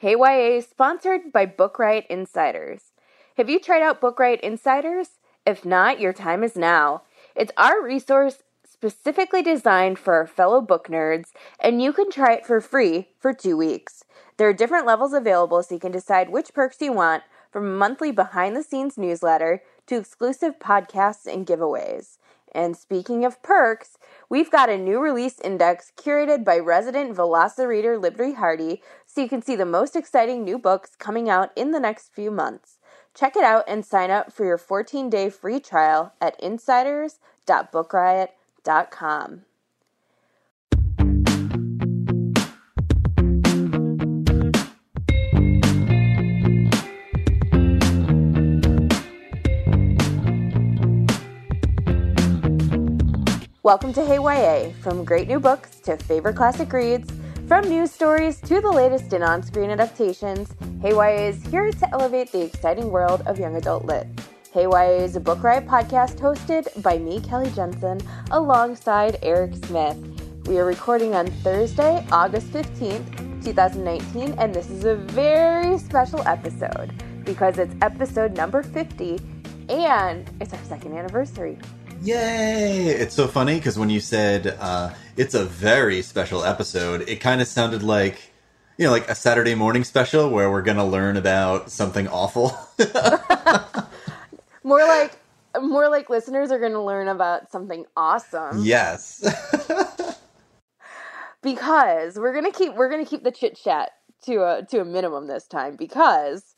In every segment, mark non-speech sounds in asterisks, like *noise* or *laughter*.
Hey YA is sponsored by Bookriot Insiders. Have you tried out Bookriot Insiders? If not, your time is now. It's our resource specifically designed for our fellow book nerds, and you can try it for free for two weeks. There are different levels available so you can decide which perks you want, from a monthly behind the scenes newsletter to exclusive podcasts and giveaways. And speaking of perks, we've got a new release index curated by resident Velocireader Liberty Hardy so you can see the most exciting new books coming out in the next few months. Check it out and sign up for your 14 day free trial at insiders.bookriot.com. Welcome to Hey YA, from great new books to favorite classic reads, from news stories to the latest in on screen adaptations. Hey YA is here to elevate the exciting world of young adult lit. Hey YA is a Book Riot podcast hosted by me, Kelly Jensen, alongside Eric Smith. We are recording on Thursday, August 15th, 2019, and this is a very special episode because it's episode number 50 and it's our second anniversary. Yay! It's so funny because when you said uh, it's a very special episode, it kind of sounded like, you know, like a Saturday morning special where we're going to learn about something awful. *laughs* more like more like listeners are going to learn about something awesome. Yes. *laughs* because we're going to keep we're going to keep the chit chat to a to a minimum this time because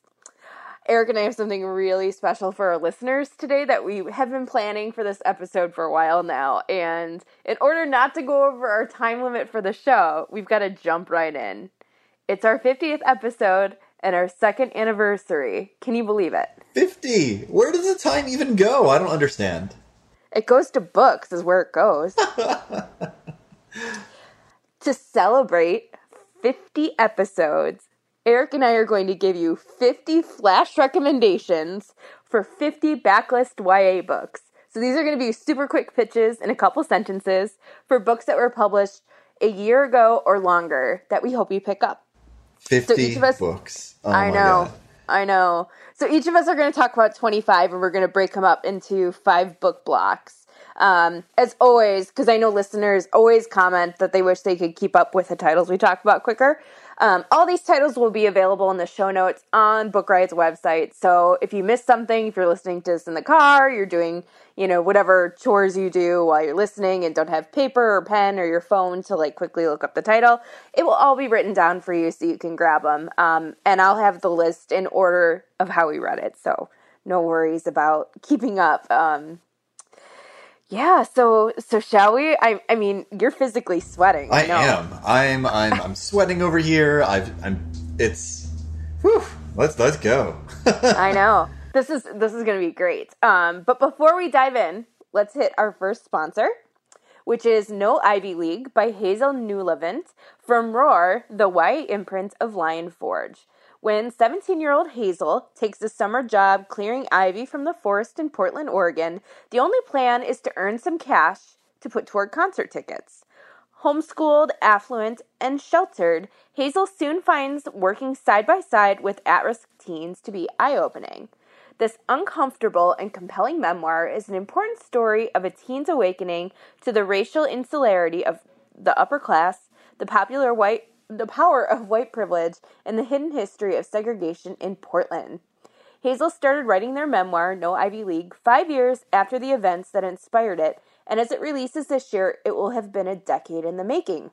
Eric and I have something really special for our listeners today that we have been planning for this episode for a while now. And in order not to go over our time limit for the show, we've got to jump right in. It's our 50th episode and our second anniversary. Can you believe it? 50! Where does the time even go? I don't understand. It goes to books, is where it goes. *laughs* to celebrate 50 episodes, Eric and I are going to give you 50 flash recommendations for 50 backlist YA books. So these are going to be super quick pitches in a couple sentences for books that were published a year ago or longer that we hope you pick up. 50 so each of us, books. Oh I know. God. I know. So each of us are going to talk about 25 and we're going to break them up into five book blocks. Um, as always, because I know listeners always comment that they wish they could keep up with the titles we talk about quicker. Um, all these titles will be available in the show notes on Book Riot's website. So if you missed something, if you're listening to this in the car, you're doing, you know, whatever chores you do while you're listening and don't have paper or pen or your phone to like quickly look up the title, it will all be written down for you so you can grab them. Um, and I'll have the list in order of how we read it. So no worries about keeping up. Um, yeah, so so shall we? I I mean, you're physically sweating. I, I am. I'm I'm I'm sweating over here. I've I'm it's whew, let's let's go. *laughs* I know. This is this is going to be great. Um but before we dive in, let's hit our first sponsor, which is No Ivy League by Hazel Newlevant from Roar, the YA imprint of Lion Forge when 17 year old Hazel takes a summer job clearing ivy from the forest in Portland, Oregon, the only plan is to earn some cash to put toward concert tickets. Homeschooled, affluent, and sheltered, Hazel soon finds working side by side with at risk teens to be eye opening. This uncomfortable and compelling memoir is an important story of a teen's awakening to the racial insularity of the upper class, the popular white the power of white privilege and the hidden history of segregation in Portland. Hazel started writing their memoir, No Ivy League, five years after the events that inspired it, and as it releases this year, it will have been a decade in the making.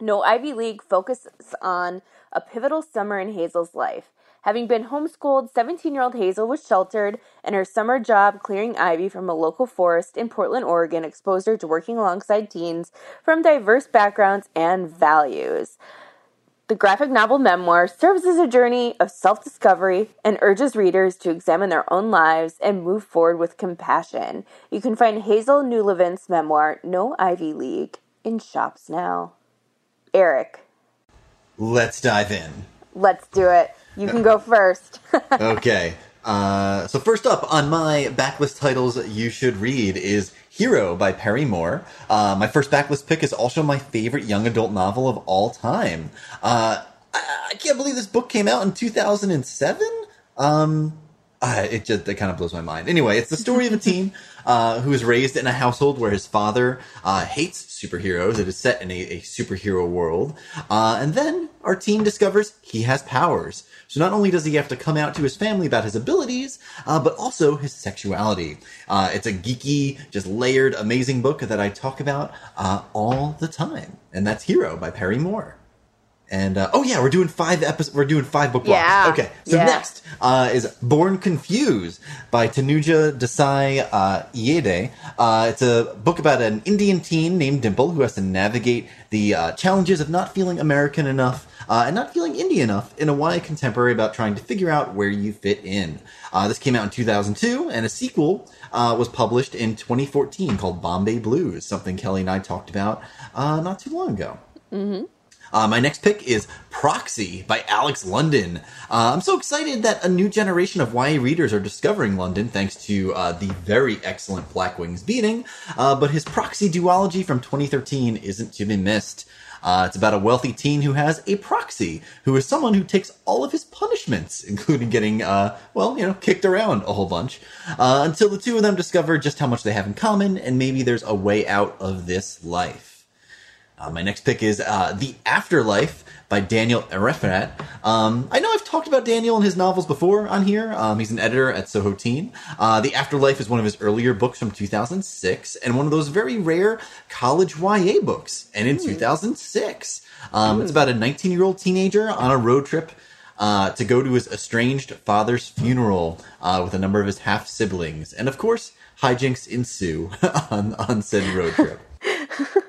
No Ivy League focuses on a pivotal summer in Hazel's life. Having been homeschooled, 17 year old Hazel was sheltered, and her summer job clearing ivy from a local forest in Portland, Oregon exposed her to working alongside teens from diverse backgrounds and values. The graphic novel memoir serves as a journey of self discovery and urges readers to examine their own lives and move forward with compassion. You can find Hazel Newlevant's memoir, No Ivy League, in shops now. Eric. Let's dive in. Let's do it. You can go first. *laughs* okay. Uh, so first up on my backlist titles you should read is Hero by Perry Moore. Uh, my first backlist pick is also my favorite young adult novel of all time. Uh, I, I can't believe this book came out in 2007. Um, it just it kind of blows my mind. Anyway, it's the story of a teen uh, who is raised in a household where his father uh, hates superheroes. It is set in a, a superhero world, uh, and then our teen discovers he has powers. So not only does he have to come out to his family about his abilities, uh, but also his sexuality. Uh, it's a geeky, just layered, amazing book that I talk about all the time, and that's Hero by Perry Moore. And uh, oh yeah, we're doing five episodes. We're doing five book blocks. Yeah. Okay, so Yeah. next uh, is Born Confused by Tanuja Desai uh, Hidier. Uh, it's a book about an Indian teen named Dimple who has to navigate the uh, challenges of not feeling American enough uh, and not feeling Indian enough in a YA contemporary about trying to figure out where you fit in. Uh, this came out in 2002, and a sequel uh, was published in 2014 called Bombay Blues, something Kelly and I talked about uh, not too long ago. Uh, my next pick is Proxy by Alex London. Uh, I'm so excited that a new generation of YA readers are discovering London thanks to uh, the very excellent Black Wings beating, uh, but his Proxy duology from 2013 isn't to be missed. Uh, it's about a wealthy teen who has a proxy, who is someone who takes all of his punishments, *laughs* including getting, uh, well, you know, kicked around a whole bunch, uh, until the two of them discover just how much they have in common, and maybe there's a way out of this life. Uh, my next pick is uh, The Afterlife by Daniel Ehrenhaft. Um, I know I've talked about Daniel and his novels before on here. Um, he's an editor at Soho Teen. Uh, the Afterlife is one of his earlier books from 2006 and one of those very rare college YA books. And in 2006, um, it's about a 19 year old teenager on a road trip uh, to go to his estranged father's funeral uh, with a number of his half siblings. And of course, hijinks ensue *laughs* on, on said road trip. *laughs*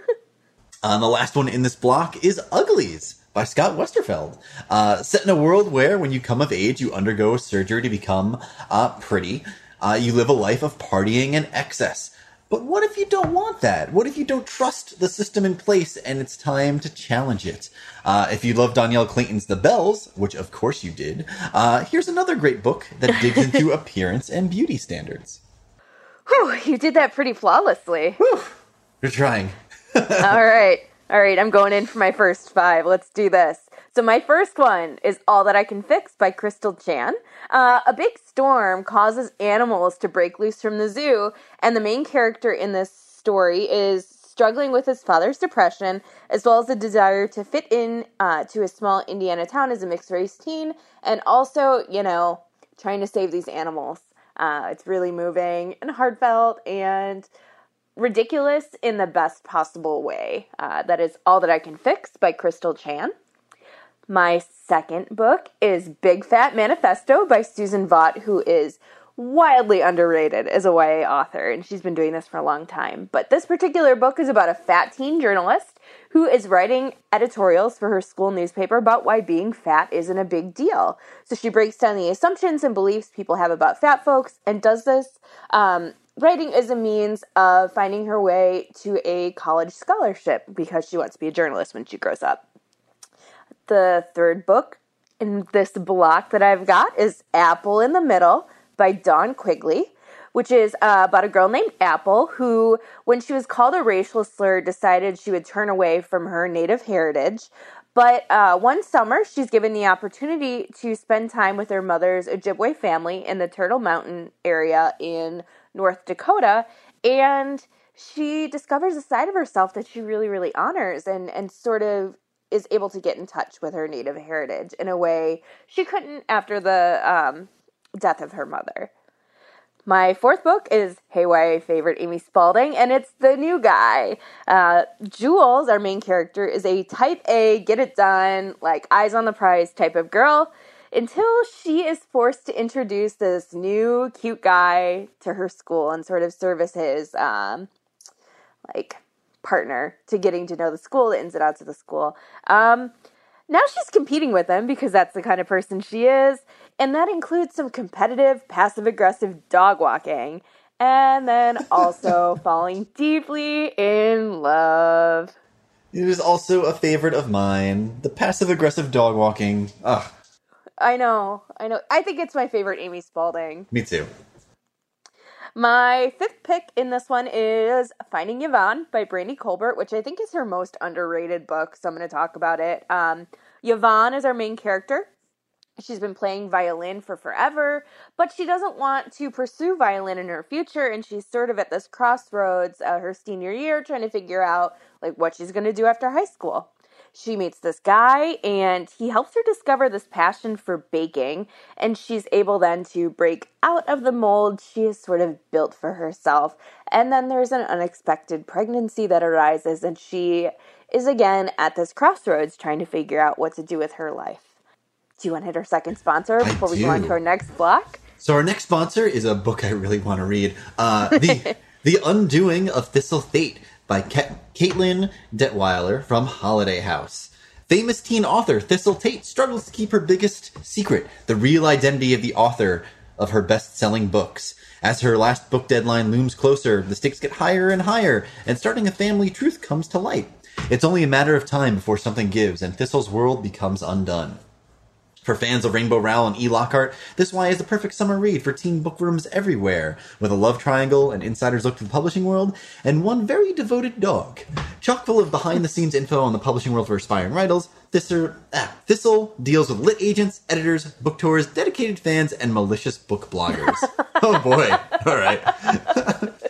Uh, and the last one in this block is Uglies by Scott Westerfeld. Uh, set in a world where, when you come of age, you undergo surgery to become uh, pretty. Uh, you live a life of partying and excess. But what if you don't want that? What if you don't trust the system in place and it's time to challenge it? Uh, if you love Dhonielle Clayton's The Belles, which of course you did, uh, here's another great book that digs *laughs* into appearance and beauty standards. Whew, you did that pretty flawlessly. You're trying. *laughs* All right. All right, I'm going in for my first five. Let's do this. So, my first one is All That I Can Fix by Crystal Chan. Uh, a big storm causes animals to break loose from the zoo, and the main character in this story is struggling with his father's depression, as well as a desire to fit in uh, to a small Indiana town as a mixed race teen, and also, you know, trying to save these animals. Uh, it's really moving and heartfelt, and ridiculous in the best possible way. Uh, that is All That I Can Fix by Crystal Chan. My second book is Big Fat Manifesto by Susan Vaught, who is wildly underrated as a YA author, and she's been doing this for a long time. But this particular book is about a fat teen journalist who is writing editorials for her school newspaper about why being fat isn't a big deal. So she breaks down the assumptions and beliefs people have about fat folks and does this um, writing as a means of finding her way to a college scholarship because she wants to be a journalist when she grows up. The third book in this block that I've got is Apple in the Middle by Dawn Quigley, which is uh, about a girl named Apple who, when she was called a racial slur, decided she would turn away from her native heritage. But uh, one summer, she's given the opportunity to spend time with her mother's Ojibwe family in the Turtle Mountain area in North Dakota, and she discovers a side of herself that she really, really honors, and and sort of is able to get in touch with her native heritage in a way she couldn't after the um, death of her mother. My fourth book is Hey YA favorite Amy Spalding, and it's The New Guy. Uh, Jules, our main character, is a type A, get it done, like eyes on the prize type of girl until she is forced to introduce this new cute guy to her school and sort of service his um, like partner to getting to know the school, the ins and outs of the school. Um, now she's competing with him because that's the kind of person she is, and that includes some competitive, passive aggressive dog walking, and then also *laughs* falling deeply in love. It is also a favorite of mine. The passive aggressive dog walking. Ugh, I know, I know. I think it's my favorite Amy Spalding. me too. My fifth pick in this one is Finding Yvonne by Brandy Colbert, which I think is her most underrated book, so I'm going to talk about it. Um, Yvonne is our main character. She's been playing violin for forever, but she doesn't want to pursue violin in her future, and she's sort of at this crossroads uh, her senior year, trying to figure out like what she's going to do after high school. She meets this guy, and he helps her discover this passion for baking, and she's able then to break out of the mold she has sort of built for herself. And then there's an unexpected pregnancy that arises, and she is again at this crossroads trying to figure out what to do with her life. Do you want to hit our second sponsor before we go on to our next block? So our next sponsor is a book I really want to read. Uh, *laughs* the The Undoing of Thistle Tate by Ca- Caitlin Detweiler from Holiday House. Famous teen author Thistle Tate struggles to keep her biggest secret, the real identity of the author of her best-selling books. As her last book deadline looms closer, the stakes get higher and higher, and starting a family truth comes to light. It's only a matter of time before something gives, and Thistle's world becomes undone. For fans of Rainbow Rowell and E. Lockhart, this YA is the perfect summer read for teen bookworms everywhere, with a love triangle, an insider's look to the publishing world, and one very devoted dog. Chock full of behind the scenes info on the publishing world for aspiring writers, Thistle, ah, Thistle deals with lit agents, editors, book tours, dedicated fans, and malicious book bloggers. *laughs* oh boy. All right. *laughs*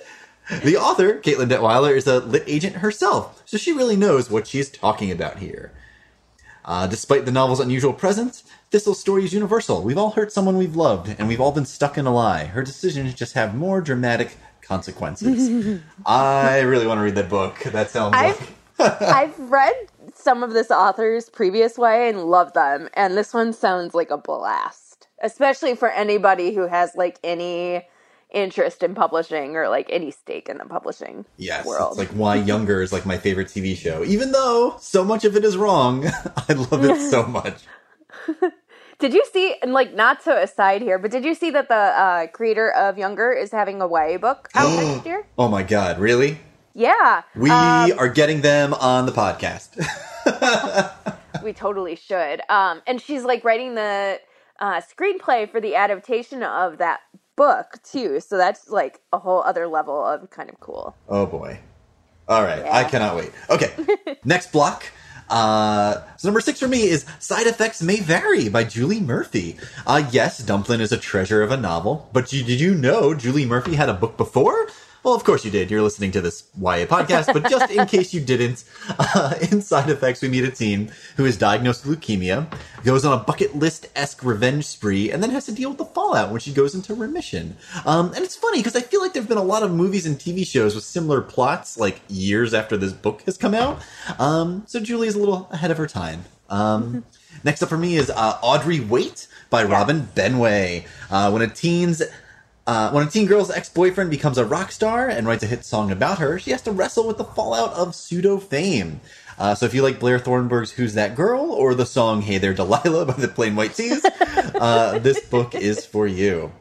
The author, Caitlin Detweiler, is a lit agent herself, so she really knows what she's talking about here. Uh, despite the novel's unusual presence, Thistle's story is universal. We've all hurt someone we've loved, and we've all been stuck in a lie. Her decisions just have more dramatic consequences. *laughs* I really want to read that book. That sounds I've like. *laughs* I've read some of this author's previous way and love them, and this one sounds like a blast, especially for anybody who has like any interest in publishing or like any stake in the publishing Yes, world. like why Younger is like my favorite TV show. Even though so much of it is wrong, *laughs* I love it so *laughs* much. Did you see, and like not to aside here, but did you see that the uh, creator of Younger is having a YA book *gasps* out next year? Oh my god, really? Yeah, We um, are getting them on the podcast. *laughs* we totally should. Um, and she's like writing the uh, screenplay for the adaptation of that book too. So that's like a whole other level of kind of cool. Oh boy. All right, I cannot wait. Okay, *laughs* next block. Uh, so number six for me is Side Effects May Vary by Julie Murphy. Uh, yes, Dumplin is a treasure of a novel, but you, did you know Julie Murphy had a book before? Well, of course you did. You're listening to this YA podcast, but just in case you didn't, *laughs* uh, in Side Effects, we meet a teen who is diagnosed with leukemia, goes on a bucket list esque revenge spree, and then has to deal with the fallout when she goes into remission. Um, and it's funny because I feel like there have been a lot of movies and TV shows with similar plots, like years after this book has come out. Um, so Julie is a little ahead of her time. Um, next up for me is uh, Audrey Wait by Robin Benway. Uh, when a teen's uh, when a teen girl's ex-boyfriend becomes a rock star and writes a hit song about her, she has to wrestle with the fallout of pseudo fame. Uh, so if you like Blair Thornburgh's "Who's That Girl" or the song "Hey There Delilah" by the Plain White T's, *laughs* uh, this book is for you.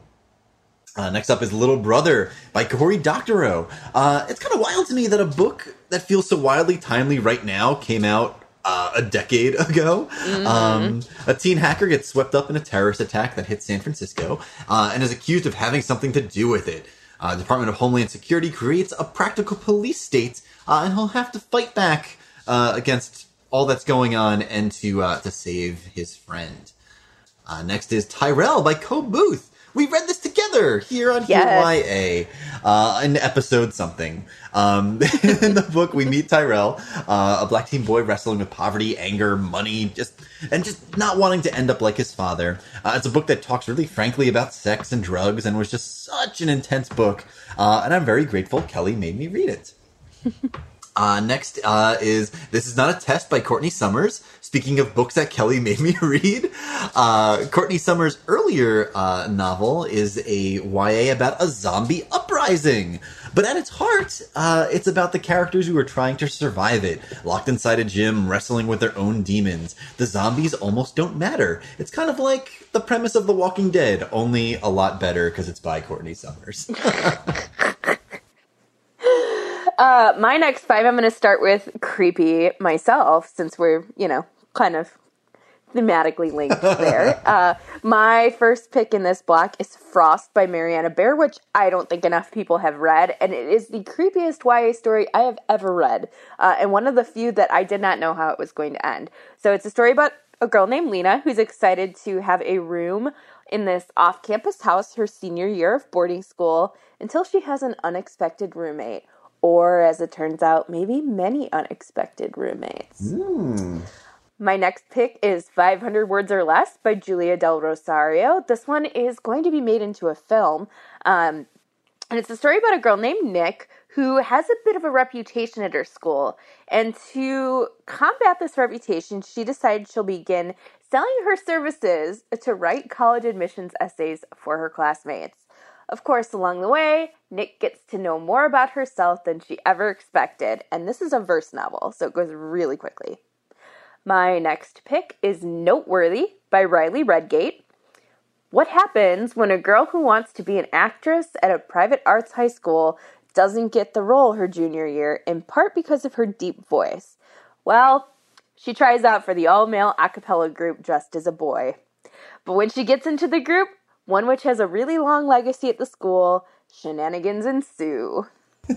Uh, next up is Little Brother by Cory Doctorow. Uh, it's kind of wild to me that a book that feels so wildly timely right now came out uh, a decade *laughs* ago. Um, a teen hacker gets swept up in a terrorist attack that hits San Francisco uh, and is accused of having something to do with it. Uh, Department of Homeland Security creates a practical police state, uh, and he'll have to fight back uh, against all that's going on and to uh, to save his friend. Next is Tyrell by Coe Booth. We read this together here on Yes. HYA uh, in episode something. Um, *laughs* in the book, we meet Tyrell, uh, a black teen boy wrestling with poverty, anger, money, just and just not wanting to end up like his father. Uh, it's a book that talks really frankly about sex and drugs, and was just such an intense book. Uh, and I'm very grateful Kelly made me read it. *laughs* Uh, next uh, is This Is Not a Test by Courtney Summers. Speaking of books that Kelly *laughs* made me read, uh, Courtney Summers' earlier uh, novel is a YA about a zombie uprising. But at its heart, uh, it's about the characters who are trying to survive it, locked inside a gym, wrestling with their own demons. The zombies almost don't matter. It's kind of like the premise of The Walking Dead, only a lot better because it's by Courtney Summers. *laughs* Uh, my next five, I'm going to start with creepy myself, since we're you know kind of thematically linked *laughs* there. uh, my first pick in this block is Frost by Marianna Baer, which I don't think enough people have read, and it is the creepiest YA story I have ever read, uh, and one of the few that I did not know how it was going to end. So it's a story about a girl named Lena who's excited to have a room in this off campus house her senior year of boarding school until she has an unexpected roommate. Or, as it turns out, maybe many unexpected roommates. Hmm. My next pick is 500 Words or Less by Juleah Del Rosario. This one is going to be made into a film. Um, and it's a story about a girl named Nick who has a bit of a reputation at her school. And to combat this reputation, she decides she'll begin selling her services to write college admissions essays for her classmates. Of course, along the way, Nick gets to know more about herself than she ever expected. And this is a verse novel, so it goes really quickly. My next pick is Noteworthy by Riley Redgate. What happens when a girl who wants to be an actress at a private arts high school doesn't get the role her junior year, in part because of her deep voice? Well, she tries out for the all male a cappella group dressed as a boy. But when she gets into the group, one which has a really long legacy at the school, shenanigans ensue. *laughs*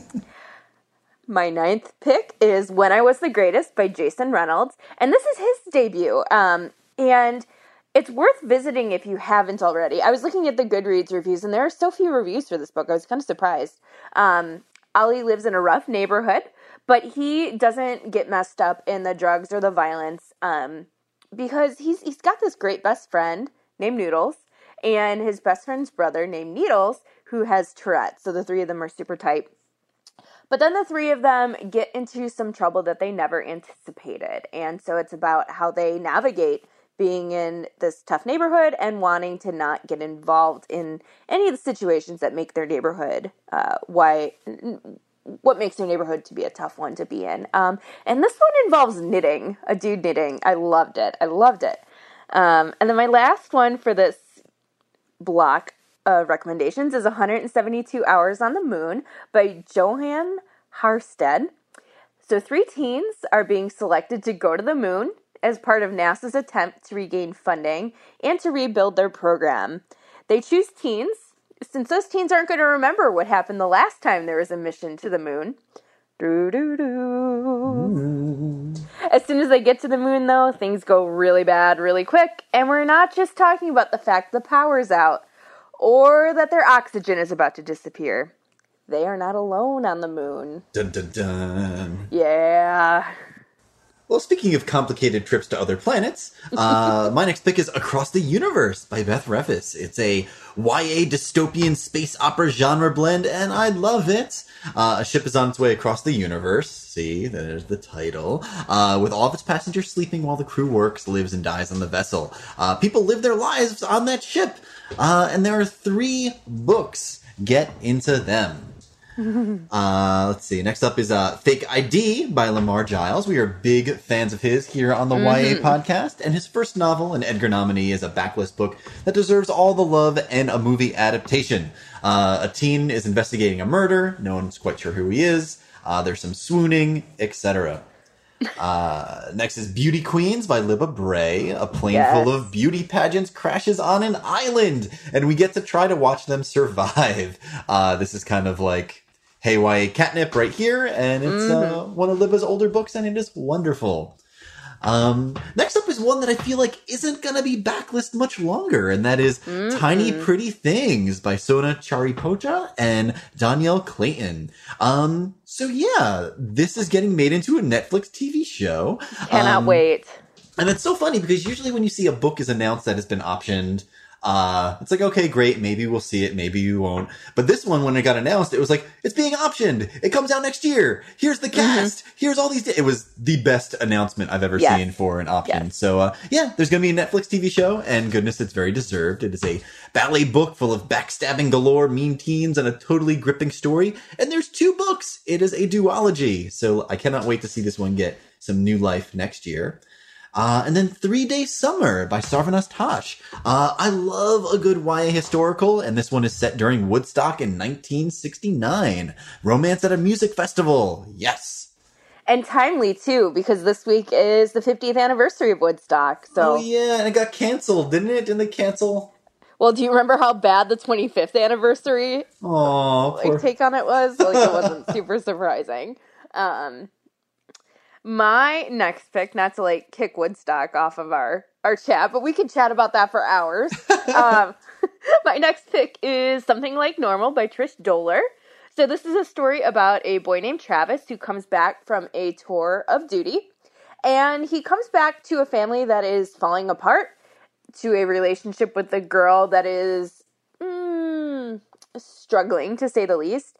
My ninth pick is When I Was the Greatest by Jason Reynolds, and this is his debut. Um, and it's worth visiting if you haven't already. I was looking at the Goodreads reviews, and there are so few reviews for this book. I was kind of surprised. Um, Ollie lives in a rough neighborhood, but he doesn't get messed up in the drugs or the violence um, because he's he's got this great best friend named Noodles and his best friend's brother named Needles who has Tourette's. So the three of them are super tight. But then the three of them get into some trouble that they never anticipated. And so it's about how they navigate being in this tough neighborhood and wanting to not get involved in any of the situations that make their neighborhood uh, why what makes their neighborhood to be a tough one to be in. Um, and this one involves knitting, a dude knitting. I loved it. I loved it. Um, and then my last one for this block of recommendations is 172 Hours on the Moon by Johan Harstad. So, three teens are being selected to go to the moon as part of NASA's attempt to regain funding and to rebuild their program. They choose teens since those teens aren't going to remember what happened the last time there was a mission to the moon. As soon as they get to the moon, though, things go really bad really quick, and we're not just talking about the fact the power's out or that their oxygen is about to disappear. They are not alone on the moon. Dun dun dun. Yeah. Well, speaking of complicated trips to other planets, uh, *laughs* my next pick is Across the Universe by Beth Revis. It's a YA dystopian space opera genre blend, and I love it. Uh, a ship is on its way across the universe. See, there's the title. Uh, with all of its passengers sleeping while the crew works, lives, and dies on the vessel. Uh, people live their lives on that ship. Uh, and there are three books. Get into them. *laughs* Uh, let's see. Next up is uh, Fake ID by Lamar Giles. We are big fans of his here on the YA podcast. And his first novel, an Edgar nominee, is a backlist book that deserves all the love and a movie adaptation. Uh, a teen is investigating a murder. No one's quite sure who he is. Uh, there's some swooning, etc. Uh, next is Beauty Queens by Libba Bray. A plane Yes. full of beauty pageants crashes on an island, and we get to try to watch them survive. Uh, this is kind of like Hey YA Catnip right here, and it's uh, one of Libba's older books, and it is wonderful. Um, next up is one that I feel like isn't gonna be backlist much longer, and that is Tiny Pretty Things by Sona Charaipotra and Dhonielle Clayton. Um, so yeah, this is getting made into a Netflix TV show. Cannot Um, wait. and it's so funny because usually when you see a book is announced that has been optioned, uh, it's like, okay, great, maybe we'll see it, maybe you won't. But this one, when it got announced, it was like, it's being optioned. It comes out next year. Here's the cast. Here's all these. It was the best announcement I've ever Yes. seen for an option. Yes. So, uh, yeah, there's going to be a Netflix TV show, and goodness, it's very deserved. It is a ballet book full of backstabbing galore, mean teens, and a totally gripping story. And there's two books. It is a duology. So I cannot wait to see this one get some new life next year. Uh, and then Three Day Summer by Sarvenaz Tash. Uh, I love a good YA historical, and this one is set during Woodstock in 1969. Romance at a music festival. Yes. And timely too, because this week is the 50th anniversary of Woodstock. So, Oh yeah, and it got canceled, didn't it? Didn't they cancel? well, do you remember how bad the 25th anniversary Oh, like take on it was? Like it wasn't *laughs* super surprising. Um My next pick, not to like kick Woodstock off of our our chat, but we can chat about that for hours. *laughs* um, *laughs* my next pick is something like normal by Trish Doller. So this is a story about a boy named Travis who comes back from a tour of duty, and he comes back to a family that is falling apart, to a relationship with a girl that is mm, struggling to say the least,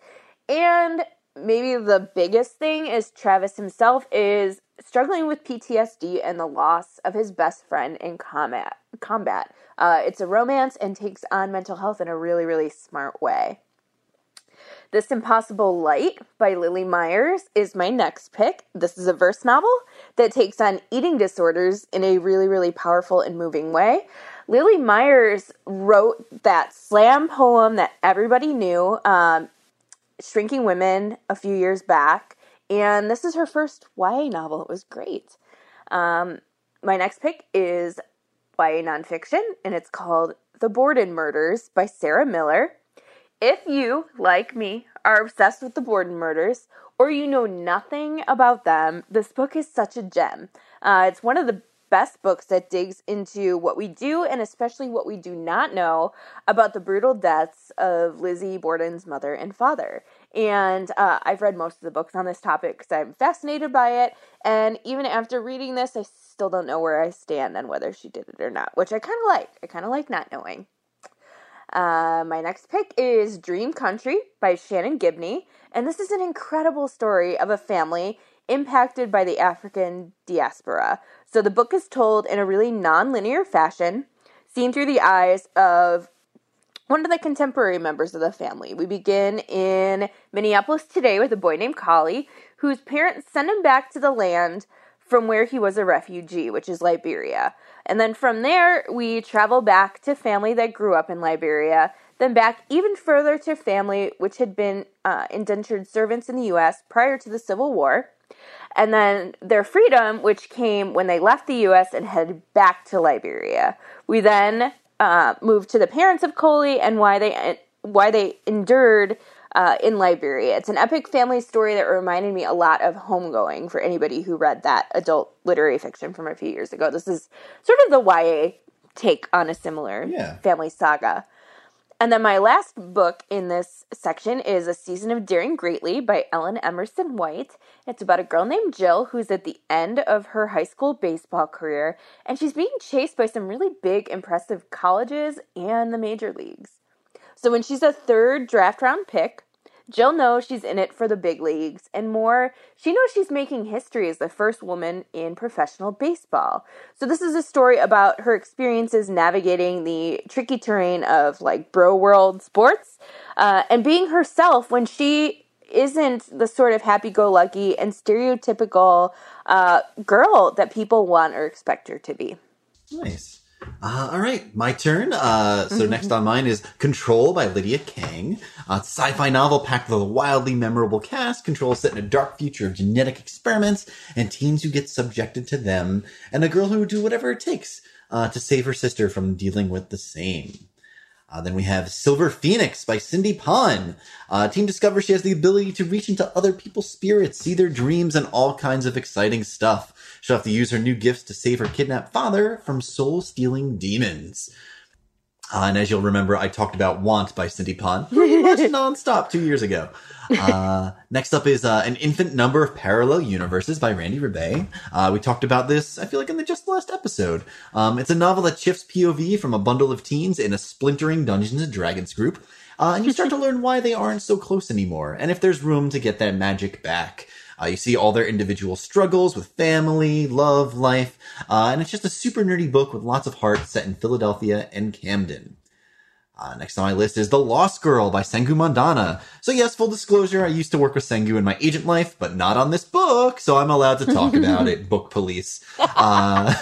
and maybe the biggest thing is Travis himself is struggling with PTSD and the loss of his best friend in combat. Combat. Uh, it's a romance and takes on mental health in a really, really smart way. This Impossible Light by Lily Myers is my next pick. This is a verse novel that takes on eating disorders in a really, really powerful and moving way. Lily Myers wrote that slam poem that everybody knew. Um, Shrinking Women a few years back, and this is her first YA novel. It was great. Um, my next pick is YA nonfiction, and it's called The Borden Murders by Sarah Miller. If you, like me, are obsessed with the Borden murders, or you know nothing about them, this book is such a gem. Uh, it's one of the best books that digs into what we do and especially what we do not know about the brutal deaths of Lizzie Borden's mother and father. And uh, I've read most of the books on this topic because I'm fascinated by it. And even after reading this, I still don't know where I stand on whether she did it or not, which I kind of like. I kind of like not knowing. Uh, my next pick is Dream Country by Shannon Gibney. And this is an incredible story of a family impacted by the African diaspora. So the book is told in a really non-linear fashion, seen through the eyes of one of the contemporary members of the family. We begin in Minneapolis today with a boy named Collie, whose parents send him back to the land from where he was a refugee, which is Liberia. And then from there, we travel back to family that grew up in Liberia, then back even further to family which had been uh, indentured servants in the U.S. prior to the Civil War and then their freedom, which came when they left the U.S. and headed back to Liberia. We then uh, moved to the parents of Coley and why they why they endured uh, in Liberia. It's an epic family story that reminded me a lot of Homegoing for anybody who read that adult literary fiction from a few years ago. This is sort of the YA take on a similar Yeah. family saga. And then my last book in this section is A Season of Daring Greatly by Ellen Emerson White. It's about a girl named Jill who's at the end of her high school baseball career and she's being chased by some really big, impressive colleges and the major leagues. So when she's a third draft round pick, Jill knows she's in it for the big leagues, and more, she knows she's making history as the first woman in professional baseball. So, this is a story about her experiences navigating the tricky terrain of like bro world sports uh, and being herself when she isn't the sort of happy go lucky and stereotypical uh, girl that people want or expect her to be. Nice. Uh, all right, my turn. Uh, so next on mine is Control by Lydia Kang. Uh, a sci-fi novel packed with a wildly memorable cast. Control is set in a dark future of genetic experiments and teens who get subjected to them, and a girl who would do whatever it takes uh, to save her sister from dealing with the same. Uh, then we have Silver Phoenix by Cindy Pon. Uh, teen discovers she has the ability to reach into other people's spirits, see their dreams, and all kinds of exciting stuff. She'll have to use her new gifts to save her kidnapped father from soul stealing demons. Uh, and as you'll remember, I talked about Want by Cindy Pon pretty *laughs* much nonstop two years ago. Uh, next up is uh, An Infinite Number of Parallel Universes by Randy Ribay. Uh, we talked about this, I feel like, in the just last episode. Um, it's a novel that shifts POV from a bundle of teens in a splintering Dungeons and Dragons group. Uh, and you start to learn why they aren't so close anymore, and if there's room to get that magic back. Uh, you see all their individual struggles with family, love, life, uh, and it's just a super nerdy book with lots of heart set in Philadelphia and Camden. Uh, next on my list is The Lost Girl by Sangu Mandanna. So yes, full disclosure, I used to work with Sangu in my agent life, but not on this book, so I'm allowed to talk about it. *laughs* Book police. Uh,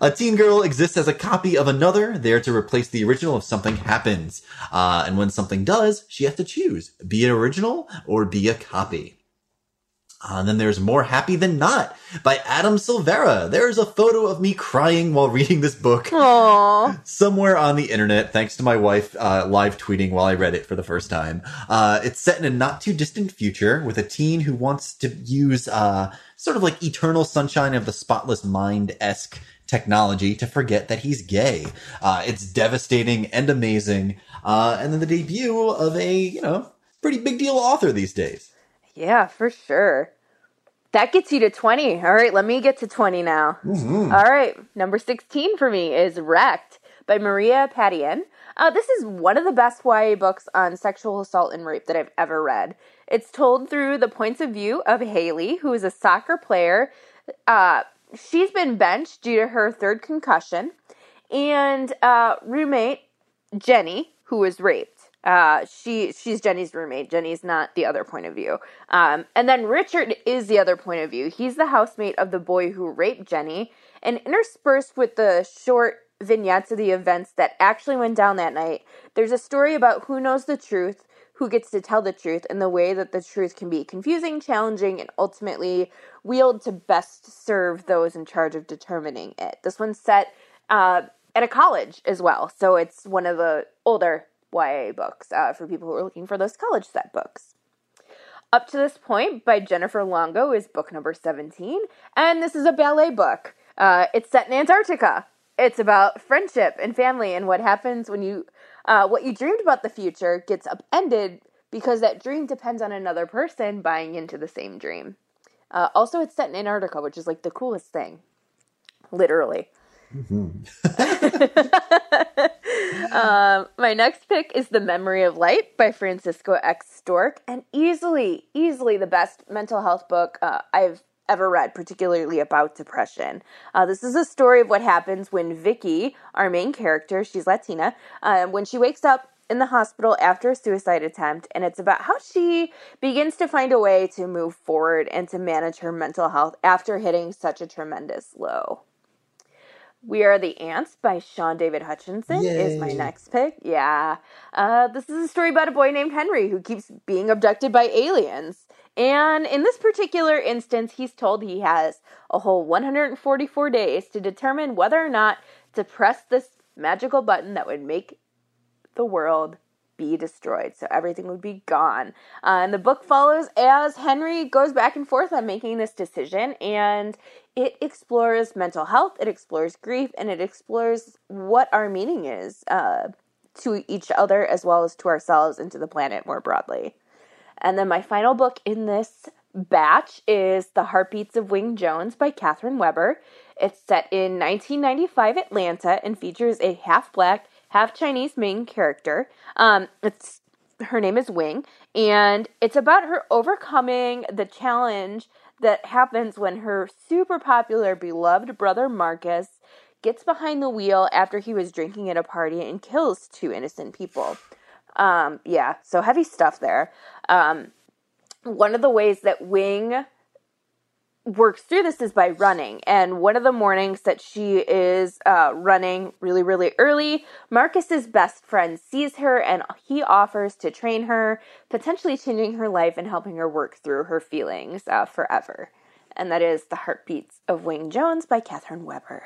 a teen girl exists as a copy of another, there to replace the original if something happens. Uh, and when something does, she has to choose, be an original or be a copy. Uh, and then there's More Happy Than Not by Adam Silvera. There's a photo of me crying while reading this book Aww. *laughs* somewhere on the internet, thanks to my wife uh, live tweeting while I read it for the first time. Uh, it's set in a not too distant future with a teen who wants to use uh, sort of like eternal sunshine of the spotless mind esque technology to forget that he's gay. Uh, it's devastating and amazing. Uh, and then the debut of a, you know, pretty big deal author these days. Yeah, for sure. That gets you to 20. All right, let me get to 20 now. Mm-hmm. All right, number 16 for me is Wrecked by Maria Padian. Uh, this is one of the best YA books on sexual assault and rape that I've ever read. It's told through the points of view of Haley, who is a soccer player. Uh, she's been benched due to her third concussion, and uh, roommate Jenny, who was raped. Uh, she she's Jenny's roommate. Jenny's not the other point of view. Um, and then Richard is the other point of view. He's the housemate of the boy who raped Jenny, and interspersed with the short vignettes of the events that actually went down that night, there's a story about who knows the truth, who gets to tell the truth, and the way that the truth can be confusing, challenging, and ultimately wield to best serve those in charge of determining it. This one's set uh, at a college as well, so it's one of the older YA books uh, for people who are looking for those college set books. Up to this point, by Jennifer Longo, is book number 17, and this is a ballet book. Uh, it's set in Antarctica. It's about friendship and family and what happens when you, uh, what you dreamed about the future gets upended because that dream depends on another person buying into the same dream. Uh, also, it's set in Antarctica, which is like the coolest thing. Literally. *laughs* um, my next pick is The Memory of Light by Francisco X. Stork, and easily, easily the best mental health book uh, I've ever read, particularly about depression. Uh, this is a story of what happens when Vicky, our main character, she's Latina, uh, when she wakes up in the hospital after a suicide attempt, and it's about how she begins to find a way to move forward and to manage her mental health after hitting such a tremendous low. We Are the Ants by Shaun David Hutchinson is my next pick. Yeah. Uh, this is a story about a boy named Henry who keeps being abducted by aliens. And in this particular instance, he's told he has a whole 144 days to determine whether or not to press this magical button that would make the world be destroyed. So everything would be gone. Uh, and the book follows as Henry goes back and forth on making this decision. And it explores mental health, it explores grief, and it explores what our meaning is uh, to each other as well as to ourselves and to the planet more broadly. And then my final book in this batch is The Heartbeats of Wing Jones by Katherine Webber. It's set in 1995 Atlanta and features a half black, half Chinese main character. Um, it's her name is Wing, and it's about her overcoming the challenge that happens when her super popular, beloved brother Marcus gets behind the wheel after he was drinking at a party and kills two innocent people. Um, yeah, so heavy stuff there. Um, one of the ways that Wing works through this is by running. And one of the mornings that she is uh, running really, really early, Marcus's best friend sees her and he offers to train her, potentially changing her life and helping her work through her feelings uh, forever. And that is The Heartbeats of Wing Jones by Katherine Webber.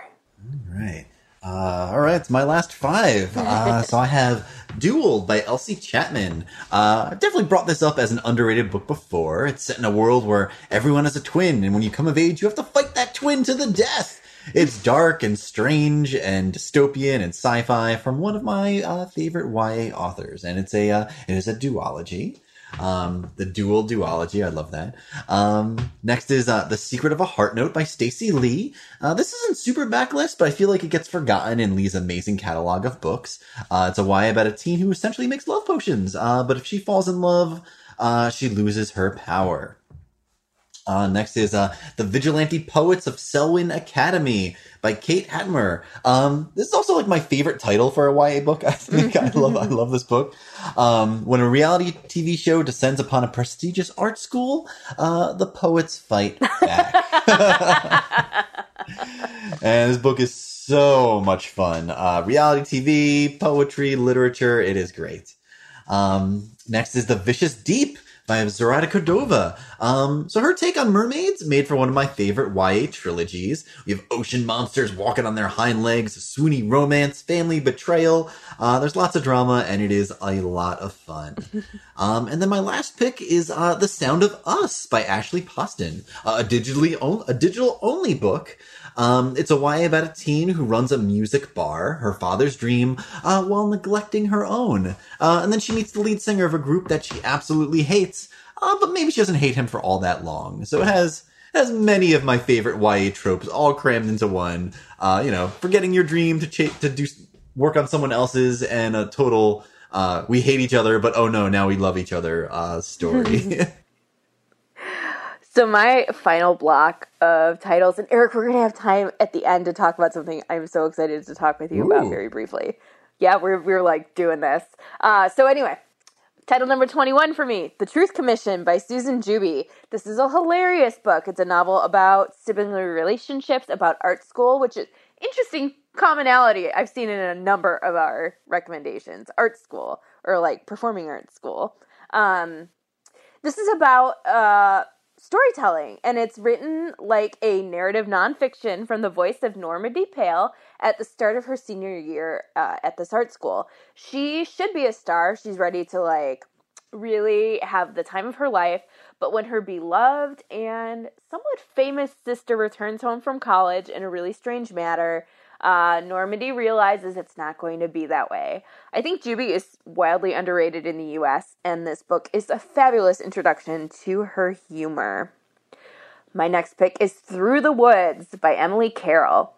Right. Uh, all right, it's my last five. *laughs* Uh, so I have Duel by Elsie Chapman. Uh, I've definitely brought this up as an underrated book before. It's set in a world where everyone has a twin, and when you come of age, you have to fight that twin to the death. It's dark and strange and dystopian and sci-fi from one of my uh, favorite YA authors, and it's a uh, it is a duology. Um, the dual duology. I love that. Um, next is, uh, The Secret of a Heart Note by Stacey Lee. Uh, this isn't super backlist, but I feel like it gets forgotten in Lee's amazing catalog of books. Uh, it's a YA about a teen who essentially makes love potions. Uh, but if she falls in love, uh, she loses her power. Uh, next is uh, The Vigilante Poets of Selwyn Academy by Kate Hattemer. Um, this is also like my favorite title for a YA book. *laughs* I think I love I love this book. Um, when a reality TV show descends upon a prestigious art school, uh, the poets fight back. *laughs* and this book is so much fun. Uh, reality TV, poetry, literature. It is great. Um, next is The Vicious Deep by Zoraida Cordova. Um, so her take on mermaids made for one of my favorite YA trilogies. We have ocean monsters walking on their hind legs, swoony romance, family betrayal. Uh, there's lots of drama, and it is a lot of fun. *laughs* um, and then my last pick is uh, The Sound of Us by Ashley Poston, uh, a digitally o- a digital only book. Um, it's a YA about a teen who runs a music bar, her father's dream, uh, while neglecting her own. Uh, and then she meets the lead singer of a group that she absolutely hates, uh, but maybe she doesn't hate him for all that long. So it has has many of my favorite YA tropes all crammed into one. Uh, you know, forgetting your dream to to do work on someone else's, and a total uh, we hate each other, but oh no, now we love each other uh, story. *laughs* So my final block of titles, and Eric, we're gonna have time at the end to talk about something I'm so excited to talk with you Ooh. about very briefly. Yeah, we're we're like doing this. Uh, so anyway, title number 21 for me, The Truth Commission by Susan Juby. This is a hilarious book. It's a novel about sibling relationships, about art school, which is interesting commonality I've seen in a number of our recommendations. Art school or like performing arts school. Um, this is about uh, storytelling, and it's written like a narrative nonfiction from the voice of Normandy Pale at the start of her senior year uh, at this art school. She should be a star. She's ready to like really have the time of her life. But when her beloved and somewhat famous sister returns home from college in a really strange matter, uh, Normandy realizes it's not going to be that way. I think Juby is wildly underrated in the US, and this book is a fabulous introduction to her humor. My next pick is Through the Woods by Emily Carroll.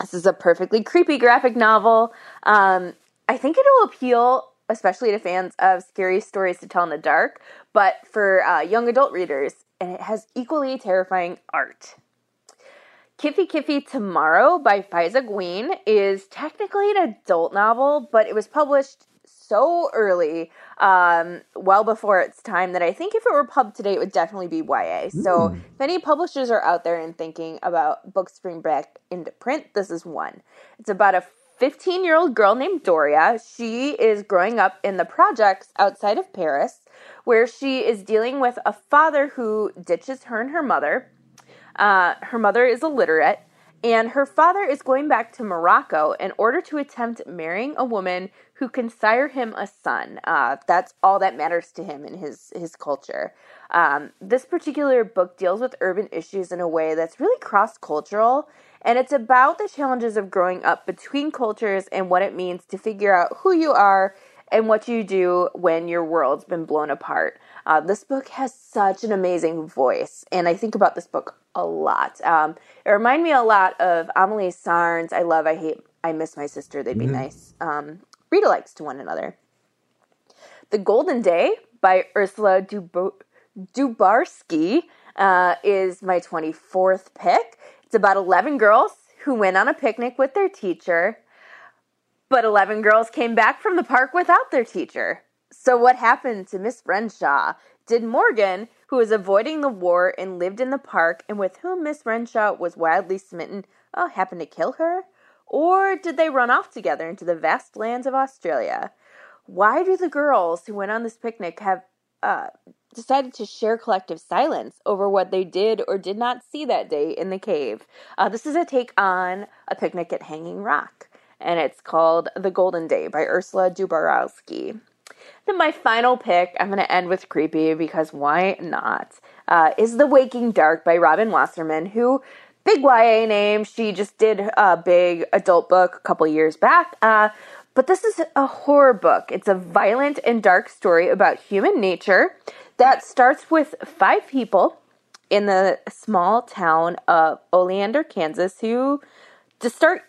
This is a perfectly creepy graphic novel. Um, I think it'll appeal especially to fans of scary stories to tell in the dark, but for uh, young adult readers, and it has equally terrifying art. Kiffe Kiffe Tomorrow by Faiza Guène is technically an adult novel, but it was published so early, um, well before its time, that I think if it were pub today, it would definitely be YA. Mm. So hmm. if any publishers are out there and thinking about books bring back into print, this is one. It's about a 15 year old girl named Doria. She is growing up in the projects outside of Paris, where she is dealing with a father who ditches her and her mother uh, her mother is illiterate, and her father is going back to Morocco in order to attempt marrying a woman who can sire him a son. Uh, that's all that matters to him in his his culture. Um, this particular book deals with urban issues in a way that's really cross cultural, and it's about the challenges of growing up between cultures and what it means to figure out who you are and what you do when your world's been blown apart. Uh, this book has such an amazing voice, and I think about this book a lot. Um, it reminded me a lot of Amelie Sarn's I Love, I Hate, I Miss My Sister, They'd Be mm-hmm. Nice. Um, read alikes to one another. The Golden Day by Ursula Dub- Dubosarsky uh, is my 24th pick. It's about 11 girls who went on a picnic with their teacher, but 11 girls came back from the park without their teacher. So, what happened to Miss Renshaw? Did Morgan, who was avoiding the war and lived in the park and with whom Miss Renshaw was wildly smitten, oh, happen to kill her? Or did they run off together into the vast lands of Australia? Why do the girls who went on this picnic have uh, decided to share collective silence over what they did or did not see that day in the cave? Uh, this is a take on a picnic at Hanging Rock, and it's called The Golden Day by Ursula Dubosarsky. Then my final pick, I'm going to end with creepy because why not? Uh, is The Waking Dark by Robin Wasserman, who big YA name. She just did a big adult book a couple years back. Uh, but this is a horror book. It's a violent and dark story about human nature that starts with five people in the small town of Oleander, Kansas, who just start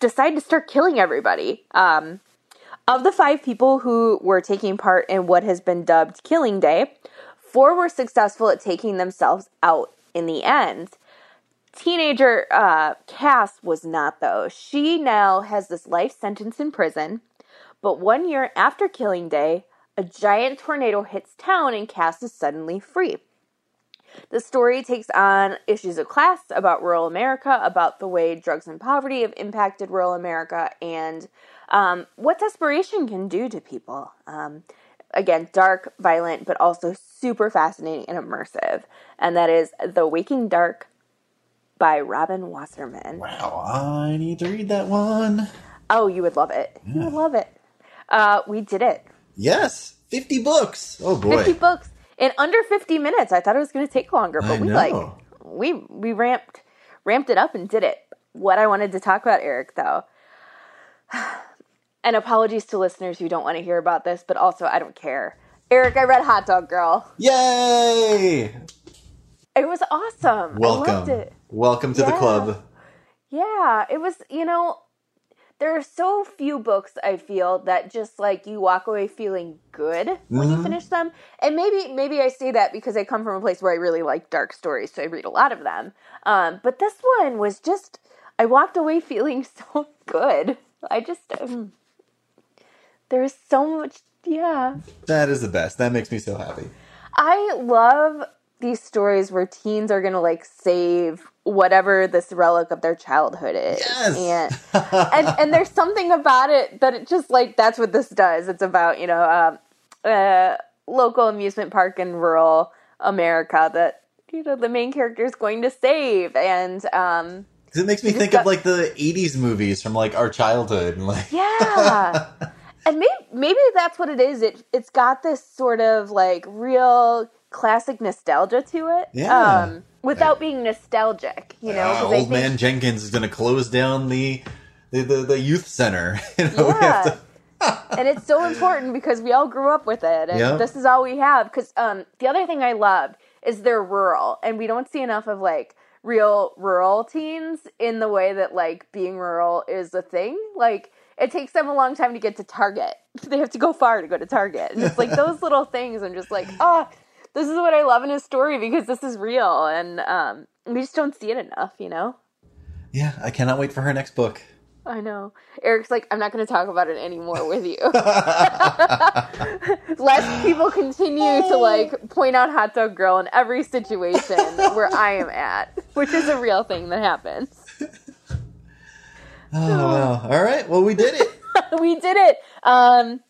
decide to start killing everybody. Um, of the five people who were taking part in what has been dubbed Killing Day, four were successful at taking themselves out in the end. Teenager uh, Cass was not, though. She now has this life sentence in prison, but one year after Killing Day, a giant tornado hits town and Cass is suddenly free. The story takes on issues of class, about rural America, about the way drugs and poverty have impacted rural America, and um, what desperation can do to people. Um, again, dark, violent, but also super fascinating and immersive, and that is The Waking Dark by Robin Wasserman. Wow, I need to read that one. Oh, you would love it. You would love it. Uh, we did it. Yes, 50 books. Oh boy. 50 books in under 50 minutes. I thought it was going to take longer, but I we know. like we we ramped ramped it up and did it. What I wanted to talk about, Eric, though. *sighs* And apologies to listeners who don't want to hear about this, but also I don't care. Eric, I read Hot Dog Girl. Yay! It was awesome. I loved Welcome. it. Welcome to the club. Yeah, it was, you know, there are so few books I feel that just like you walk away feeling good when you finish them. And maybe maybe I say that because I come from a place where I really like dark stories, so I read a lot of them. Um, but this one was just I walked away *laughs* feeling so good. I just um, there's so much yeah. That is the best. That makes me so happy. I love these stories where teens are gonna like save whatever this relic of their childhood is. Yes. And, *laughs* and and there's something about it that it just like that's what this does. It's about, you know, um uh local amusement park in rural America that you know the main character is going to save and um it makes me think got- of like the 80s movies from like our childhood and like Yeah. *laughs* and maybe maybe that's what it is. It it's got this sort of like real classic nostalgia to it. Yeah. Um without being nostalgic, you know, uh, old think- man Jenkins is going to close down the the, the, the youth center. *laughs* you know, Yeah. and it's so important because we all grew up with it and Yeah. this is all we have because um, the other thing i loved is they're rural and we don't see enough of like real rural teens in the way that like being rural is a thing like it takes them a long time to get to target *laughs* they have to go far to go to target and it's like *laughs* those little things i'm just like oh this is what i love in a story because this is real and um, we just don't see it enough you know yeah, I cannot wait for her next book. I know. Eric's like, I'm not going to talk about it anymore with you. *laughs* *laughs* Lest people continue to like point out Hot Dog Girl in every situation where I am at, which is a real thing that happens. *laughs* Oh, wow. All right. Well, we did it. we did it. Um,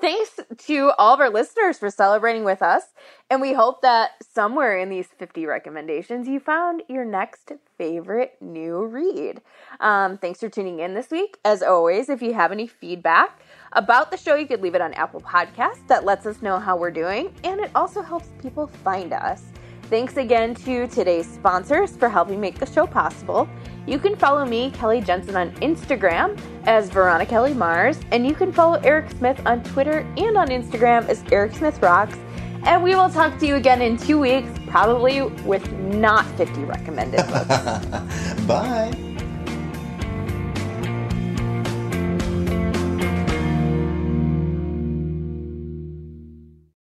thanks to all of our listeners for celebrating with us. And we hope that somewhere in these 50 recommendations, you found your next favorite new read. Um, thanks for tuning in this week. As always, if you have any feedback about the show, you could leave it on Apple Podcasts. That lets us know how we're doing, and it also helps people find us. Thanks again to today's sponsors for helping make the show possible. You can follow me, Kelly Jensen, on Instagram as Veronica Kelly Mars, and you can follow Eric Smith on Twitter and on Instagram as Eric Smith Rocks. And we will talk to you again in two weeks, probably with not 50 recommended *laughs* books. Bye.